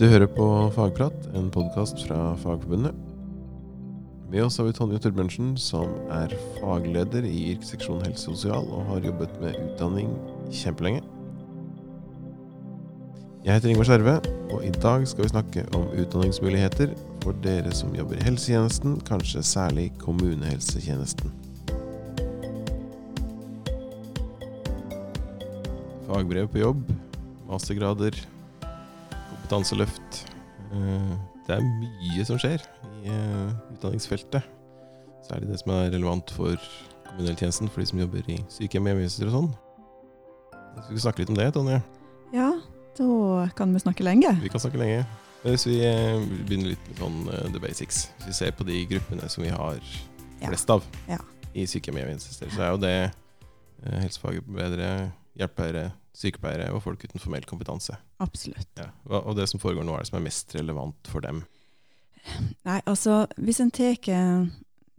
Du hører på Fagprat, en podkast fra Fagforbundet. Med oss har vi Tonje Torbjørnsen, som er fagleder i yrkesseksjon helse og sosial, og har jobbet med utdanning kjempelenge. Jeg heter Ingvar Skjerve, og i dag skal vi snakke om utdanningsmuligheter for dere som jobber i helsetjenesten, kanskje særlig kommunehelsetjenesten. Fagbrev på jobb, mastergrader, kompetanseløft. løft. Det er mye som skjer i eh, utdanningsfeltet. Særlig det som er relevant for kommunehelsetjenesten, for de som jobber i sykehjem og hjemmetjenester og sånn. Skal vi snakke litt om det, Tonje. Ja, da kan vi snakke lenge. Vi kan snakke lenge. Hvis vi eh, begynner litt med sånn eh, the basics. Hvis vi ser på de gruppene som vi har flest av Ja. i sykehjem og hjemmetjenester, så er jo det eh, helsefagarbeidere, hjelpepleiere, sykepleiere og folk uten formell kompetanse. Absolutt. Ja. Og det som foregår nå, er det som er mest relevant for dem. Nei, altså, hvis en tar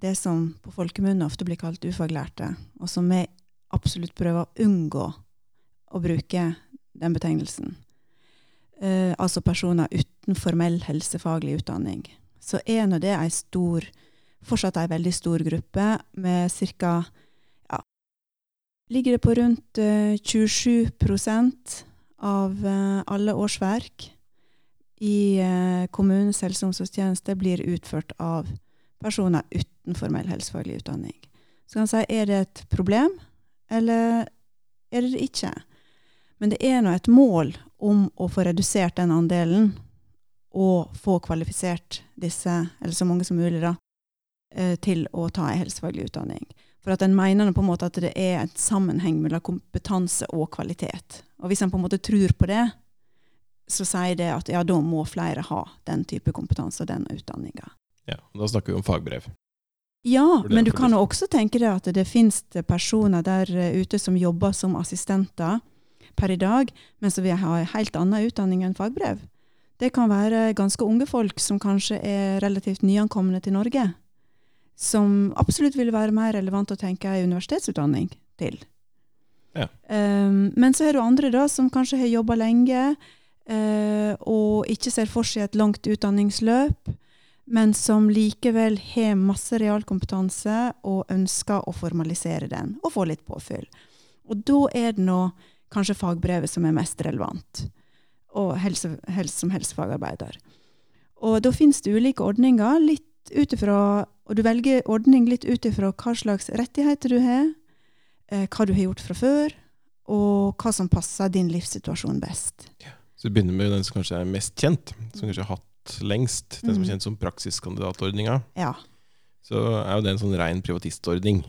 det som på folkemunne ofte blir kalt ufaglærte, og som vi absolutt prøver å unngå å bruke den betegnelsen, eh, altså personer uten formell helsefaglig utdanning, så er nå det ei stor, fortsatt ei veldig stor gruppe med ca. Ligger det på rundt eh, 27% av eh, alle årsverk i eh, kommunens helse- og omsorgstjeneste blir utført av personer uten formell helsefaglig utdanning. Så kan man si er det et problem, eller er det det ikke? Men det er nå et mål om å få redusert den andelen og få kvalifisert disse, eller så mange som mulig, da, eh, til å ta en helsefaglig utdanning. For at en mener på en måte at det er en sammenheng mellom kompetanse og kvalitet. Og hvis en på en måte tror på det, så sier det at ja, da må flere ha den type kompetanse og den utdanninga. Ja, og Da snakker vi om fagbrev. Ja, men du kan jo også tenke deg at det finnes personer der ute som jobber som assistenter per i dag, men som vil ha en helt annen utdanning enn fagbrev. Det kan være ganske unge folk som kanskje er relativt nyankomne til Norge, som absolutt vil være mer relevant å tenke en universitetsutdanning til. Ja. Um, men så er det andre da, som kanskje har jobba lenge, uh, og ikke ser for seg et langt utdanningsløp, men som likevel har masse realkompetanse og ønsker å formalisere den og få litt påfyll. Og da er det nå kanskje fagbrevet som er mest relevant, og helse, helse som helsefagarbeider. Og da finnes det ulike ordninger, litt ut ifra, og du velger ordning litt ut ifra hva slags rettigheter du har, eh, hva du har gjort fra før, og hva som passer din livssituasjon best. Så du begynner med den som kanskje er mest kjent, som kanskje har hatt lengst, den som er Mhm. kjent som praksiskandidatordninga. Ja, Så er jo det en sånn ren privatistordning.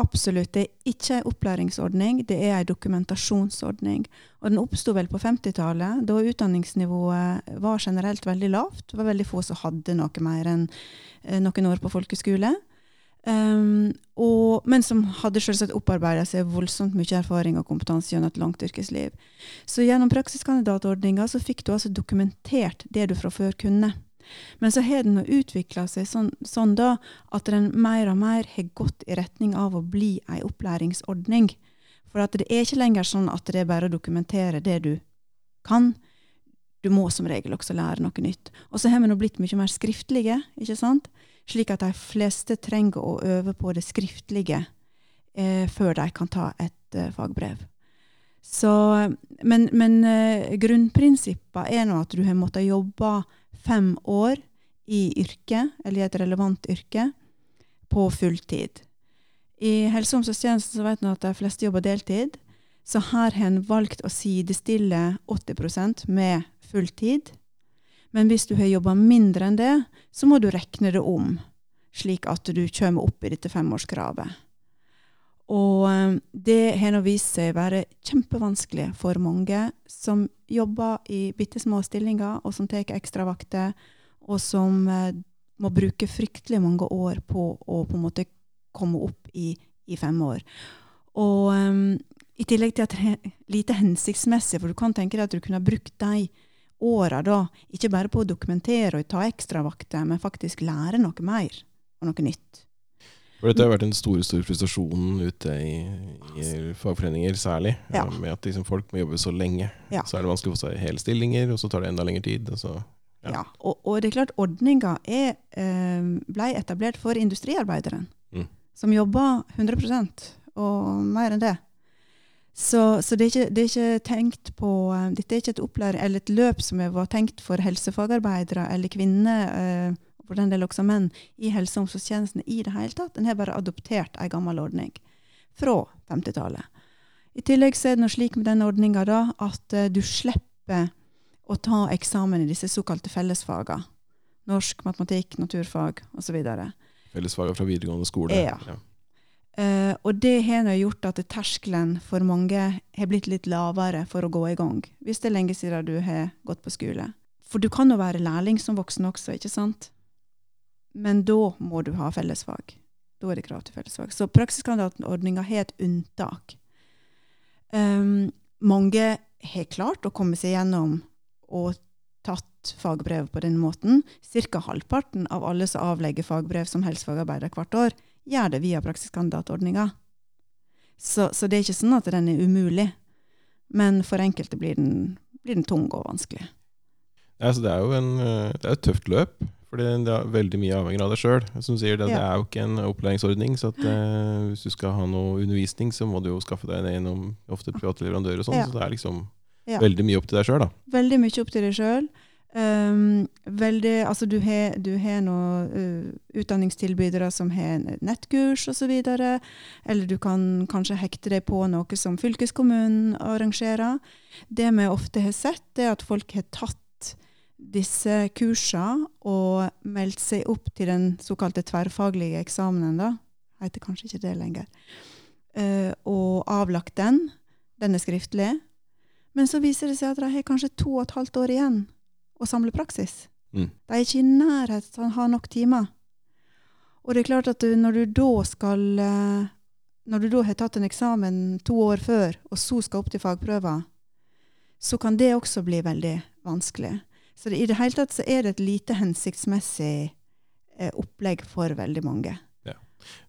Absolutt. Det er ikke en opplæringsordning, det er en dokumentasjonsordning. Og den oppsto vel på 50-tallet, da utdanningsnivået var generelt veldig lavt. Det var veldig få som hadde noe mer enn eh, noen år på folkeskole. Um, og, men som hadde selvsagt opparbeida seg voldsomt mye erfaring og kompetanse gjennom et langt yrkesliv. Så gjennom praksiskandidatordninga så fikk du altså dokumentert det du fra før kunne. Men så har den utvikla seg sånn, sånn da at den mer og mer har gått i retning av å bli ei opplæringsordning. For at det er ikke lenger sånn at det er bare å dokumentere det du kan. Du må som regel også lære noe nytt. Og så har vi nå blitt mye mer skriftlige, ikke sant? Slik at de fleste trenger å øve på det skriftlige eh, før de kan ta et eh, fagbrev. Så, men men eh, grunnprinsippet er nå at du har måttet jobbe fem år i yrket, eller i et relevant yrke, på fulltid. I helse- og omsorgstjenesten så vet en at de fleste jobber deltid, så her har en valgt å sidestille 80% med fulltid. Men hvis du har jobba mindre enn det, så må du rekne det om, slik at du kommer opp i dette femårskravet. Og eh, det har nå vist seg være kjempevanskelig for mange som jobber i bitte små stillinger, og som tar ekstravakter, og som eh, må bruke fryktelig mange år på å på en måte komme opp i, i fem år. Og um, i tillegg til at det er lite hensiktsmessig, for du kan tenke deg at du kunne brukt de åra da, ikke bare på å dokumentere og ta ekstravakter, men faktisk lære noe mer og noe nytt. Dette har vært den store store frustrasjonen ute i, i fagforeninger særlig. Ja. eh, Med at liksom folk må jobbe så lenge. Ja. Så er det vanskelig å få seg hele stillinger, og så tar det enda lengre tid. Og så Ja. Ja. Og, og det er klart, ordninga eh, ble etablert for industriarbeideren, Mm. som jobber 100% og mer enn det. Så, så det, er ikke, det er ikke tenkt på eh, Dette er ikke et opplæring eller et løp som var tenkt for helsefagarbeidere eller kvinner, eh, for den del også menn, i helse- og omsorgstjenestene i det hele tatt. En har bare adoptert ei gammel ordning fra 50-tallet. I tillegg så er det noe slik med den ordninga at eh, du slipper å ta eksamen i disse såkalte fellesfagene. Norsk, matematikk, naturfag osv. Fellesfaga fra videregående skole. Ja. Eh, og det har gjort at terskelen for mange har blitt litt lavere for å gå i gang, hvis det er lenge siden du har gått på skole. For du kan jo være lærling som voksen også, ikke sant? Men da må du ha fellesfag. Da er det krav til fellesfag. Så praksiskandidatordninga har et unntak. Um, mange har klart å komme seg gjennom og tatt fagbrev på den måten. Cirka halvparten av alle som avlegger fagbrev som helsefagarbeider hvert år, gjør det via praksiskandidatordninga. Så, så det er ikke sånn at den er umulig. Men for enkelte blir den, blir den tung og vanskelig. Ja, det er jo en, eh, det er et tøft løp, fordi det er veldig mye avhengig av deg sjøl. Som sier, det, det Ja. er jo ikke en opplæringsordning, så at, eh, hvis du skal ha noe undervisning, så må du jo skaffe deg det gjennom ofte private leverandører og sånn. Ja. Så det er liksom Ja. veldig mye opp til deg sjøl, da. Veldig mye opp til deg sjøl. Um, veldig, altså du har, du har noen uh, utdanningstilbydere som har nettkurs osv. Eller du kan kanskje hekte deg på noe som fylkeskommunen arrangerer. Det vi ofte har sett, er at folk har tatt disse kursene og meldt seg opp til den såkalte tverrfaglige eksamenen. da. Heter kanskje ikke det lenger. Uh, og avlagt den. Den er skriftlig. Men så viser det seg at de har kanskje to og et halvt år igjen å samle praksis. Mm. De er ikke i nærheten til å ha nok timer. Og det er klart at du, når du da skal eh, Når du da har tatt en eksamen to år før, og så skal opp til fagprøver, så kan det også bli veldig vanskelig. Så det, i det hele tatt så er det et lite hensiktsmessig eh, opplegg for veldig mange.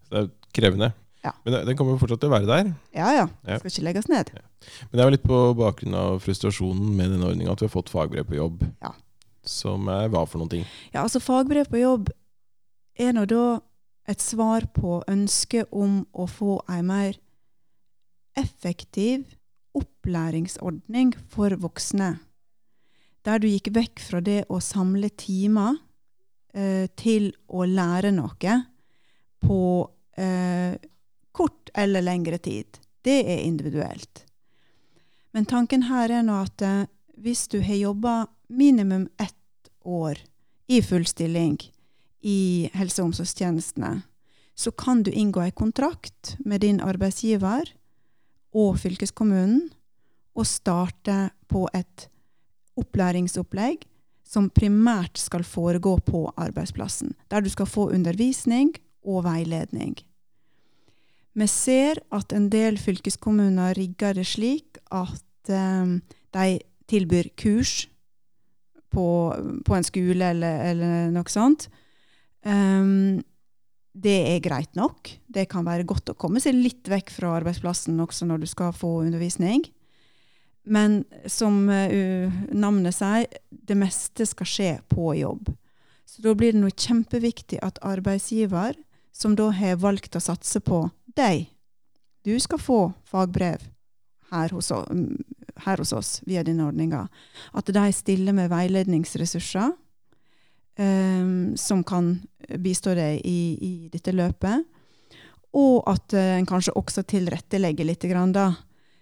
Så det er krevende. Ja. Men den kommer fortsatt til å være der. Ja ja, Ja. skal ikke legges ned. Men det er jo litt på bakgrunn av frustrasjonen med denne ordninga at vi har fått fagbrev på jobb. Ja. Som er hva for noen ting? Ja, altså fagbrev på jobb er nå da et svar på ønsket om å få en mer effektiv opplæringsordning for voksne. Der du gikk vekk fra det å samle timer eh, til å lære noe på eh, kort eller lengre tid. Det er individuelt. Men tanken her er nå at eh, hvis du har jobba minimum ett år i full stilling i helse- og omsorgstjenestene, så kan du inngå en kontrakt med din arbeidsgiver og fylkeskommunen og starte på et opplæringsopplegg som primært skal foregå på arbeidsplassen, der du skal få undervisning og veiledning. Vi ser at en del fylkeskommuner rigger det slik at eh, de tilbyr kurs på, på en skole eller, eller noe sånt. Um, det er greit nok. Det kan være godt å komme seg litt vekk fra arbeidsplassen også når du skal få undervisning. Men som uh, navnet sier, det meste skal skje på jobb. Så da blir det noe kjempeviktig at arbeidsgiver, som da har valgt å satse på deg Du skal få fagbrev her hos, her hos oss via denne ordninga. At de stiller med veiledningsressurser um, som kan bistå deg i, i dette løpet. Og at eh, en kanskje også tilrettelegger litt, grann da,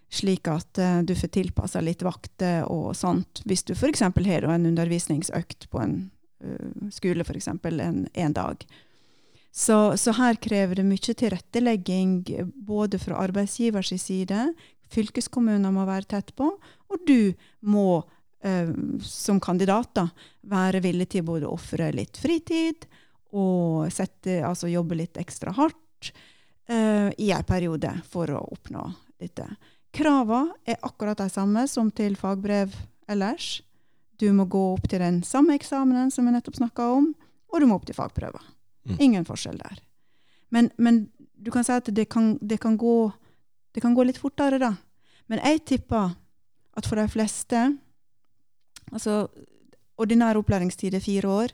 slik at eh, du får tilpassa litt vakter og sånt. Hvis du f.eks. har en undervisningsøkt på en eh, skole f.eks. En, en dag. Så, så her krever det mye tilrettelegging både fra arbeidsgivers side, fylkeskommuner må være tett på, og du må eh, som kandidat da, være villig til både å ofre litt fritid og sette, altså jobbe litt ekstra hardt eh, i en periode for å oppnå dette. Kravene er akkurat de samme som til fagbrev ellers. Du må gå opp til den samme eksamenen som vi nettopp snakka om, og du må opp til fagprøver. Mm. Ingen forskjell der. Men, men du kan si at det kan, det, kan gå, det kan gå litt fortere, da. Men jeg tipper at for de fleste Altså, ordinær opplæringstid er fire år.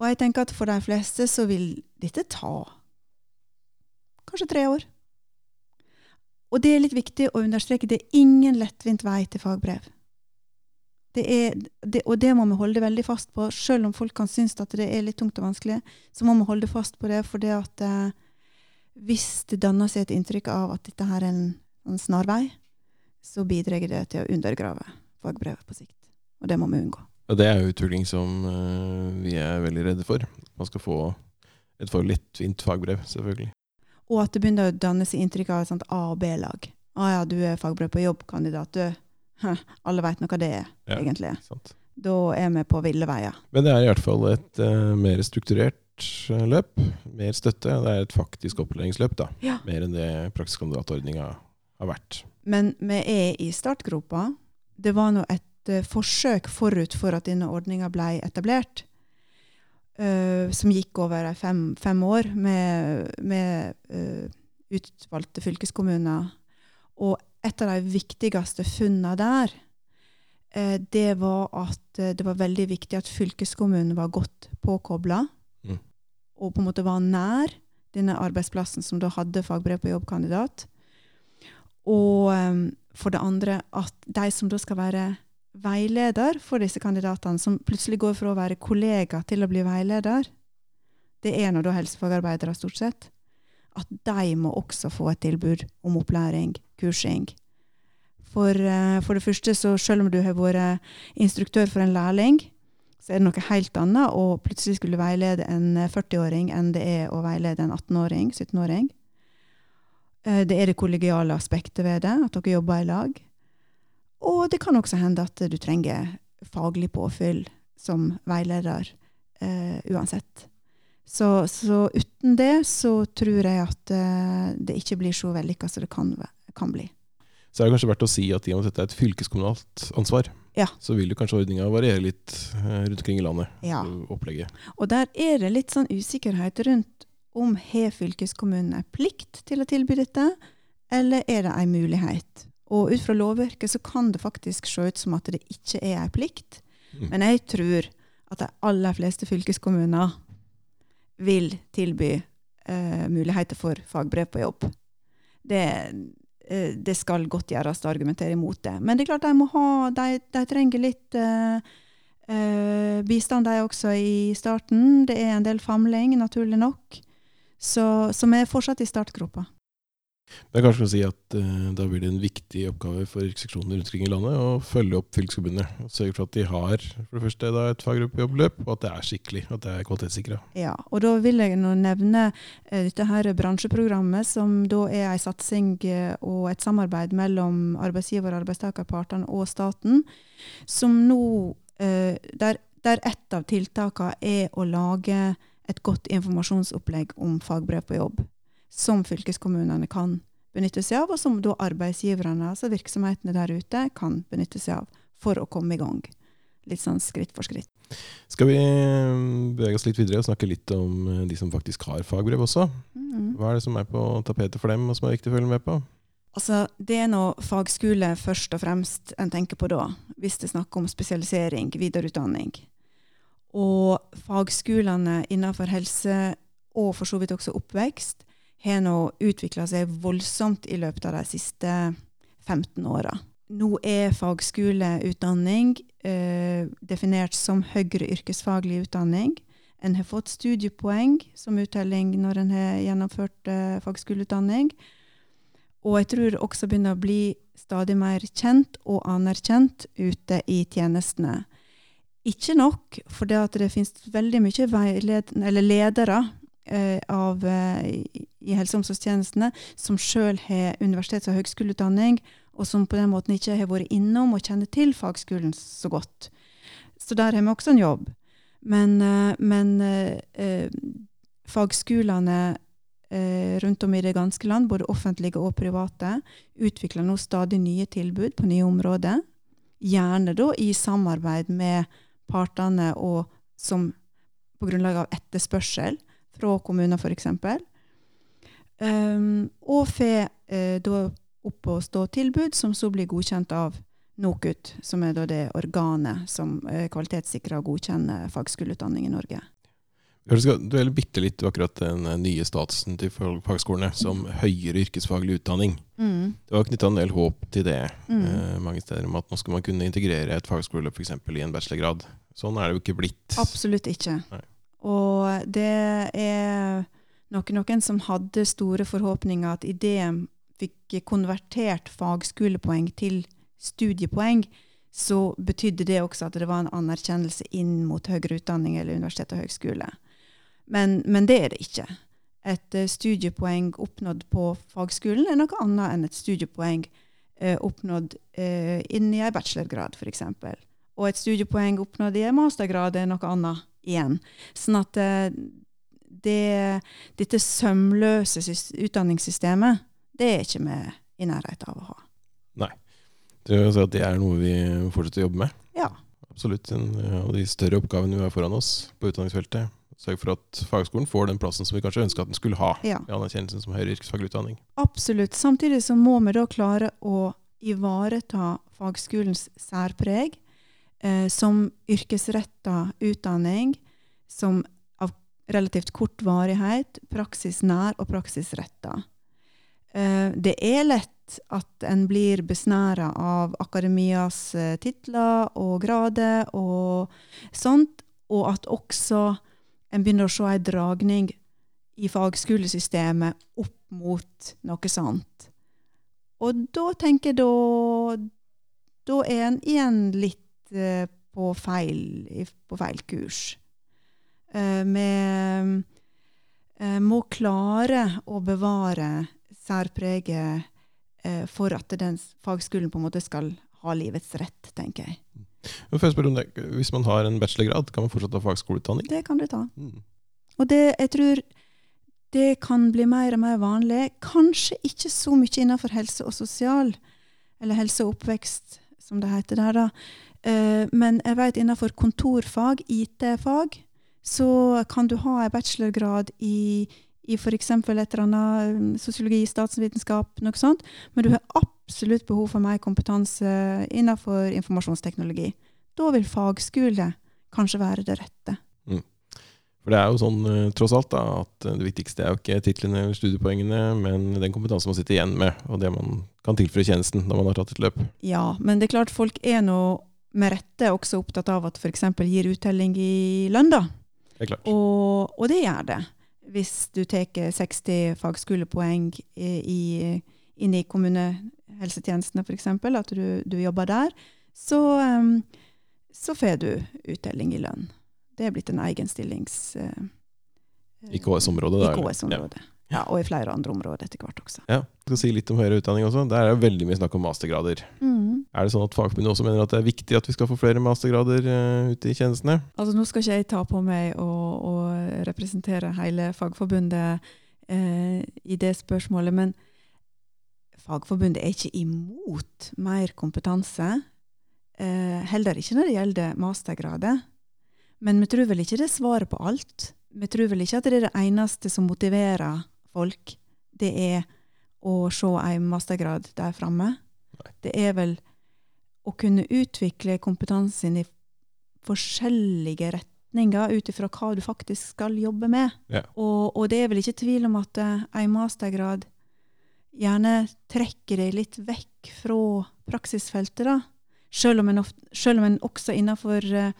Og jeg tenker at for de fleste så vil dette ta kanskje tre år. Og det er litt viktig å understreke, det er ingen lettvint vei til fagbrev. Det er, det, og det må vi holde veldig fast på, selv om folk kan synes at det er litt tungt og vanskelig. Så må vi holde fast på det, for det at eh, hvis det danner seg et inntrykk av at dette her er en, en snarvei, så bidrar det til å undergrave fagbrevet på sikt. Og det må vi unngå. Og det er jo utvikling som uh, vi er veldig redde for. Man skal få et for lettvint fagbrev, selvfølgelig. Og at det begynner å danne seg inntrykk av et sånt A- og B-lag. Å ja, du er fagbrev på jobbkandidat, du. Alle veit nå hva det er, Ja. egentlig. Sant? Da er vi på ville veier. Men det er i hvert fall et uh, mer strukturert eh, løp. Mer støtte. Det er et faktisk opplæringsløp, da. Ja. Mer enn det praktisk kandidatordninga har vært. Men vi er i startgropa. Det var nå et eh, forsøk forut for at denne ordninga ble etablert, eh, som gikk over fem, fem år med, med uh, utvalgte fylkeskommuner. Og et av de viktigste funnene der, uh, det var at det var veldig viktig at fylkeskommunen var godt påkobla, Mm. og på en måte var nær denne arbeidsplassen som da hadde fagbrev på jobbkandidat. Og um, for det andre at de som da skal være veileder for disse kandidatene, som plutselig går fra å være kollega til å bli veileder, det er nå da helsefagarbeidere stort sett, at de må også få et tilbud om opplæring, kursing. For, eh, for det første, så selv om du har vært instruktør for en lærling, så er det noe helt annet å plutselig skulle veilede en 40-åring enn det er å veilede en 18-åring, 17-åring. Eh, Det er det kollegiale aspektet ved det, at dere jobber i lag. Og det kan også hende at du trenger faglig påfyll som veileder eh, uansett. Så, så uten det så tror jeg at eh, det ikke blir så vellykka som det kan, kan bli. Så er det kanskje verdt å si at i og med at dette er et fylkeskommunalt ansvar, Ja. så vil jo kanskje ordninga variere litt eh, rundt omkring i landet. Ja. Opplegget. Og der er det litt sånn usikkerhet rundt om har fylkeskommunene plikt til å tilby dette, eller er det en mulighet? Og ut fra lovverket så kan det faktisk se ut som at det ikke er en plikt. Mm. Men jeg tror at de aller fleste fylkeskommuner vil tilby eh, muligheter for fagbrev på jobb. Det, eh, det skal godt gjøres å argumentere imot det. Men det er klart de må ha De, de trenger litt eh, eh, bistand, de også, i starten. Det er en del famling, naturlig nok. Så, så vi er fortsatt i startgropa. Men kanskje å si at uh, da blir det en viktig oppgave for seksjonene rundt omkring i landet å følge opp fylkesforbundet. og Sørge for at de har for det første da, et faggruppejobbløp og at det er skikkelig. At det er kvalitetssikra. Ja, og da vil jeg nå nevne uh, dette her bransjeprogrammet, som da er en satsing eh, og et samarbeid mellom arbeidsgiver- og arbeidstakerpartene og staten, som nå der, der ett av tiltakene er å lage et godt informasjonsopplegg om fagbrev på jobb, som fylkeskommunene kan benytte seg av, og som da arbeidsgiverne, altså virksomhetene der ute, kan benytte seg av for å komme i gang. Litt sånn skritt for skritt. Skal vi eh, bevege oss litt videre og snakke litt om eh, de som faktisk har fagbrev også? Mhm. Hva er det som er på tapetet for dem, og som er viktig å følge med på? Altså, Det er nå fagskole først og fremst en tenker på da, hvis det er snakk om spesialisering, videreutdanning. Og fagskolene innenfor helse, og for så vidt også oppvekst, har nå utvikla seg voldsomt i løpet av de siste 15 åra. Nå er fagskoleutdanning eh, definert som høyere yrkesfaglig utdanning. En har fått studiepoeng som uttelling når en har gjennomført eh, fagskoleutdanning. Og jeg tror også begynner å bli stadig mer kjent og anerkjent ute i tjenestene. Ikke nok, for det, det finnes veldig mye ledere eh, av, eh, i, helse- og omsorgstjenestene som sjøl har universitets- og høgskoleutdanning, og som på den måten ikke har vært innom og kjenner til fagskolen så godt. Så der har vi også en jobb. Men, eh, men eh, eh, fagskolene rundt om i det ganske land, både offentlige og private, utvikler nå stadig nye tilbud på nye områder. Gjerne da i samarbeid med partene og som på grunnlag av etterspørsel fra kommuner f.eks. Um, og får uh, da opp og stå tilbud som så blir godkjent av NOKUT, som er da det organet som uh, kvalitetssikrer og godkjenner fagskoleutdanning i Norge. Vi skal dvele bitte litt akkurat den eh, nye statusen til fag- fagskolene som høyere yrkesfaglig utdanning. Mm. Det var knytta en del håp til det Mm. eh, mange steder, om at nå skal man kunne integrere et fagskoleløp f.eks. i en bachelorgrad. Sånn er det jo ikke blitt. Absolutt ikke. Nei. Og det er nok noen som hadde store forhåpninger at ideen fikk konvertert fagskolepoeng til studiepoeng, så betydde det også at det var en anerkjennelse inn mot høyere utdanning eller universitet og høgskole. Men, men det er det ikke. Et eh, studiepoeng oppnådd på fagskolen er noe annet enn et studiepoeng eh, oppnådd eh, inn i en bachelorgrad, f.eks. Og et studiepoeng oppnådd i en mastergrad er noe annet igjen. Sånn at eh, det, dette sømløse utdanningssystemet, det er ikke vi i nærheten av å ha. Nei. det er noe vi fortsetter å jobbe med. Ja. Absolutt. En eh, de større oppgavene vi har foran oss på utdanningsfeltet. Sørge for at fagskolen får den plassen som vi kanskje ønsker at den skulle ha. ja. i anerkjennelsen som høyere yrkesfaglig utdanning. Absolutt. Samtidig så må vi da klare å ivareta fagskolens særpreg eh, som yrkesretta utdanning, som relativt kort varighet, praksisnær og praksisretta. Eh, det er lett at en blir besnæra av akademias eh, titler og grader og sånt, og at også en begynner å se en dragning i fagskolesystemet opp mot noe sånt. Og da tenker jeg da Da er en igjen litt eh, på, feil, på feil kurs. Eh, Vi eh, må klare å bevare særpreget eh, for at den fagskolen på en måte skal ha livets rett, tenker jeg. Men før jeg spør om det, Hvis man har en bachelorgrad, kan man fortsatt ha fagskoleutdanning? Det kan du ta. Mm. Og det, jeg tror det kan bli mer og mer vanlig. Kanskje ikke så mye innenfor helse og sosial, eller helse og oppvekst, som det heter der, da. Eh, men jeg vet innenfor kontorfag, IT-fag, så kan du ha en bachelorgrad i, i f.eks. et eller annet um, sosiologi, statsvitenskap, noe sånt, men du har absolutt behov for mer kompetanse innenfor informasjonsteknologi. Da vil fagskole kanskje være det rette. For det er jo sånn, eh, tross alt, da, at eh, det viktigste er jo ikke titlene eller studiepoengene, men den kompetansen man sitter igjen med, og det man kan tilføre tjenesten når man har tatt et løp. Ja, men det er klart folk er nå med rette også opptatt av at f.eks. gir uttelling i lønn, da. Det er klart. Og, og det gjør det. Hvis du tar 60 fagskolepoeng i, i, inn i kommunehelsetjenestene f.eks., at du, du jobber der, så, em, så får du uttelling i lønn. Det er blitt en egen stillings... eh, I KS-området, I? KS-området. Ja. Og i flere andre områder etter hvert også. Ja. Skal si litt om høyere utdanning også. Der er det veldig mye snakk om mastergrader. Mm. Er det sånn at Fagforbundet også mener at det er viktig at vi skal få flere mastergrader uh, ute i tjenestene? Altså, nå skal ikke jeg ta på meg å, å representere hele Fagforbundet uh, i det spørsmålet, men Fagforbundet er ikke imot mer kompetanse. Uh, heller ikke når det gjelder mastergrader. Men vi tror vel ikke det er svaret på alt. Vi tror vel ikke at det er det eneste som motiverer folk. Det er å se en mastergrad der framme. Det er vel å kunne utvikle kompetansen i forskjellige retninger ut ifra hva du faktisk skal jobbe med. Ja. Og, og det er vel ikke tvil om at eh, en mastergrad gjerne trekker deg litt vekk fra praksisfeltet, da. Selv om en, oft, selv om en også innenfor, eh,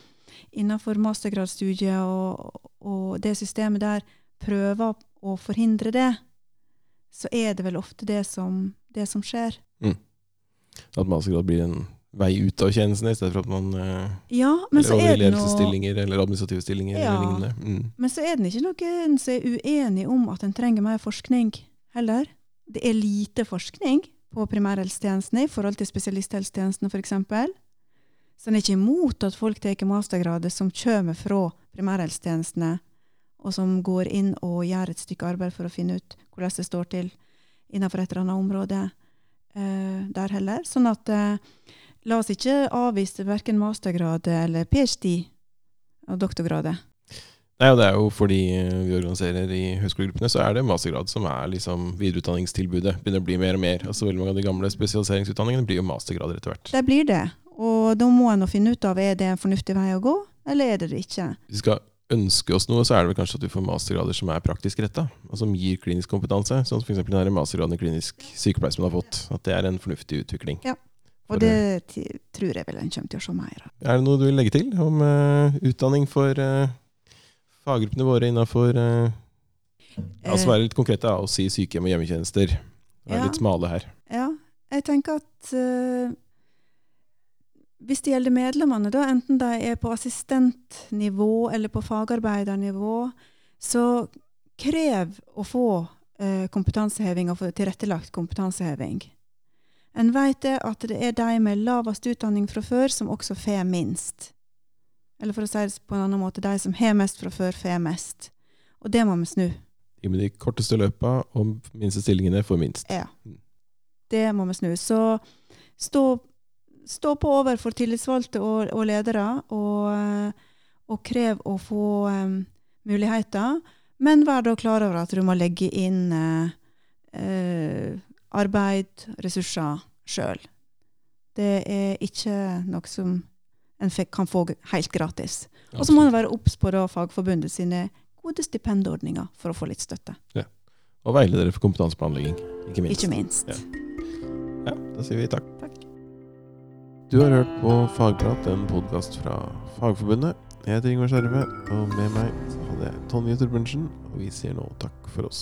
innenfor mastergradsstudiet og, og det systemet der prøver å forhindre det, så er det vel ofte det som, det som skjer. At mastergrad blir en vei ut av tjenestene, i stedet for at man eh, Ja, men så Eller over er det noe eller administrative stillinger Ja. eller lignende. Mm. Men så er det ikke noen som er uenig om at en trenger mer forskning heller. Det er lite forskning på primærhelsetjenestene i forhold til spesialisthelsetjenestene f.eks. Så en er ikke imot at folk tar mastergrader som kommer fra primærhelsetjenestene, og som går inn og gjør et stykke arbeid for å finne ut hvordan det står til innenfor et eller annet område uh, der heller. Sånn at uh, la oss ikke avvise verken mastergrad eller ph.d. og doktorgrader. Nei, og det er jo fordi vi organiserer i høyskolegruppene, så er det mastergrad som er liksom videreutdanningstilbudet. Begynner å bli mer og mer. Altså Veldig mange av de gamle spesialiseringsutdanningene blir jo mastergrader etter hvert. Det blir det. Og da må en finne ut av er det en fornuftig vei å gå, eller er det det ikke. Hvis vi skal ønske oss noe, så er det vel kanskje at vi får mastergrader som er praktisk retta, og som gir klinisk kompetanse. Sånn som f.eks. den mastergraden i klinisk sykepleie som du har fått. At det er en fornuftig utvikling. Ja. Og det tror jeg vel en kommer til å se mer av. Er det noe du vil legge til om uh, utdanning for uh, faggruppene våre innafor uh, Altså være litt konkrete og si sykehjem og hjemmetjenester. Være ja. litt smale her. Ja, jeg tenker at hvis det gjelder medlemmene, da, enten de er på assistentnivå eller på fagarbeidernivå, så krev å få eh, kompetanseheving og få tilrettelagt kompetanseheving. En vet det at det er de med lavest utdanning fra før, som også får minst. Eller for å si det på en annen måte, de som har mest fra før, får mest. Og det må vi snu. De med de korteste løpa og minste stillingene får minst. Ja. Mm. Det må vi snu. Så stå, stå på overfor tillitsvalgte og, og ledere, og, og, krev å få um, muligheter. Men vær da klar over at du må legge inn uh, uh, arbeid, ressurser sjøl. Det er ikke noe som en kan få helt gratis. Og så må en være obs på da Fagforbundet sine gode stipendordninger for å få litt støtte. Ja. Og veiledere for kompetanseplanlegging, ikke minst. Ikke minst. Ja. ja, da sier vi takk. Du har hørt på Fagprat, en podkast fra Fagforbundet. Jeg heter Ingvar Skjerve, og med meg hadde jeg Tonje Torbjørnsen, og vi sier nå takk for oss.